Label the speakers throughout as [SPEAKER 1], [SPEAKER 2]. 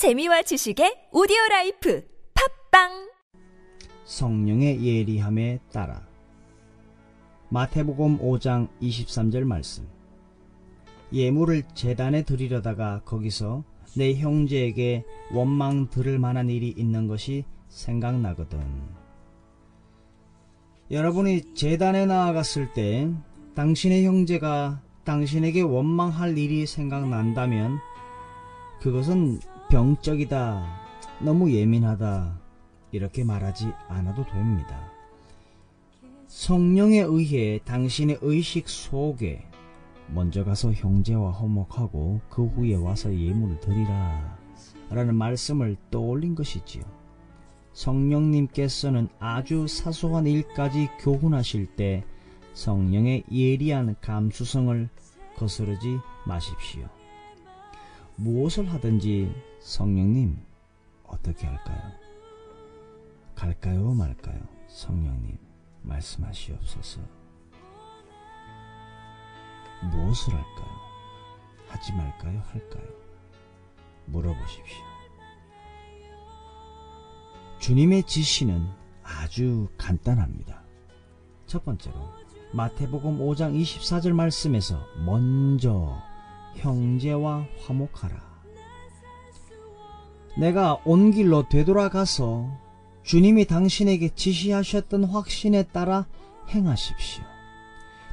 [SPEAKER 1] 재미와 지식의 오디오 라이프 팟빵!
[SPEAKER 2] 성령의 예리함에 따라. 마태복음 5장 23절 말씀. 예물을 제단에 드리려다가 거기서 내 형제에게 원망 들을 만한 일이 있는 것이 생각나거든. 여러분이 제단에 나아갔을 때 당신의 형제가 당신에게 원망할 일이 생각난다면 그것은 병적이다, 너무 예민하다, 이렇게 말하지 않아도 됩니다. 성령에 의해 당신의 의식 속에 먼저 가서 형제와 화목하고 그 후에 와서 예물을 드리라 라는 말씀을 떠올린 것이지요. 성령님께서는 아주 사소한 일까지 교훈하실 때 성령의 예리한 감수성을 거스르지 마십시오. 무엇을 하든지 성령님 어떻게 할까요? 갈까요 말까요? 성령님 말씀하시옵소서. 무엇을 할까요? 하지 말까요? 할까요? 물어보십시오. 주님의 지시는 아주 간단합니다. 첫 번째로 마태복음 5장 24절 말씀에서 먼저 형제와 화목하라. 내가 온 길로 되돌아가서 주님이 당신에게 지시하셨던 확신에 따라 행하십시오.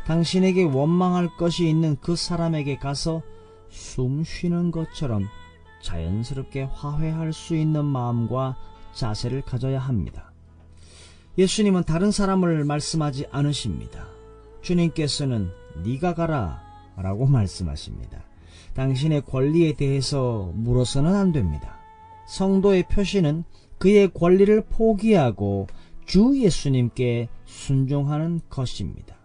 [SPEAKER 2] 당신에게 원망할 것이 있는 그 사람에게 가서 숨 쉬는 것처럼 자연스럽게 화해할 수 있는 마음과 자세를 가져야 합니다. 예수님은 다른 사람을 말씀하지 않으십니다. 주님께서는 네가 가라 라고 말씀하십니다. 당신의 권리에 대해서 물어서는 안 됩니다. 성도의 표시는 그의 권리를 포기하고 주 예수님께 순종하는 것입니다.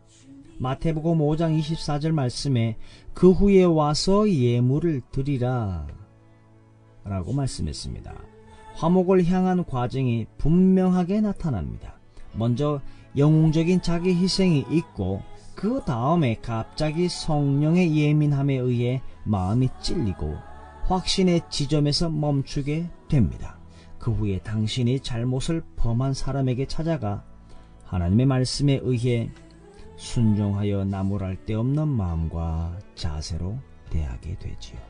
[SPEAKER 2] 마태복음 5장 24절 말씀에 그 후에 와서 예물을 드리라 라고 말씀했습니다. 화목을 향한 과정이 분명하게 나타납니다. 먼저 영웅적인 자기 희생이 있고 그 다음에 갑자기 성령의 예민함에 의해 마음이 찔리고 확신의 지점에서 멈추게 됩니다. 그 후에 당신이 잘못을 범한 사람에게 찾아가 하나님의 말씀에 의해 순종하여 나무랄 데 없는 마음과 자세로 대하게 되지요.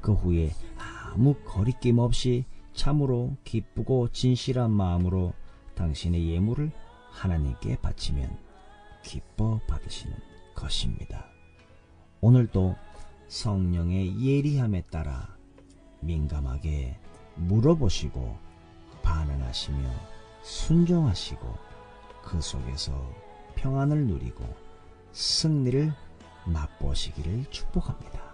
[SPEAKER 2] 그 후에 아무 거리낌 없이 참으로 기쁘고 진실한 마음으로 당신의 예물을 하나님께 바치면 기뻐 받으시는 것입니다. 오늘도 성령의 예리함에 따라 민감하게 물어보시고 반응하시며 순종하시고 그 속에서 평안을 누리고 승리를 맛보시기를 축복합니다.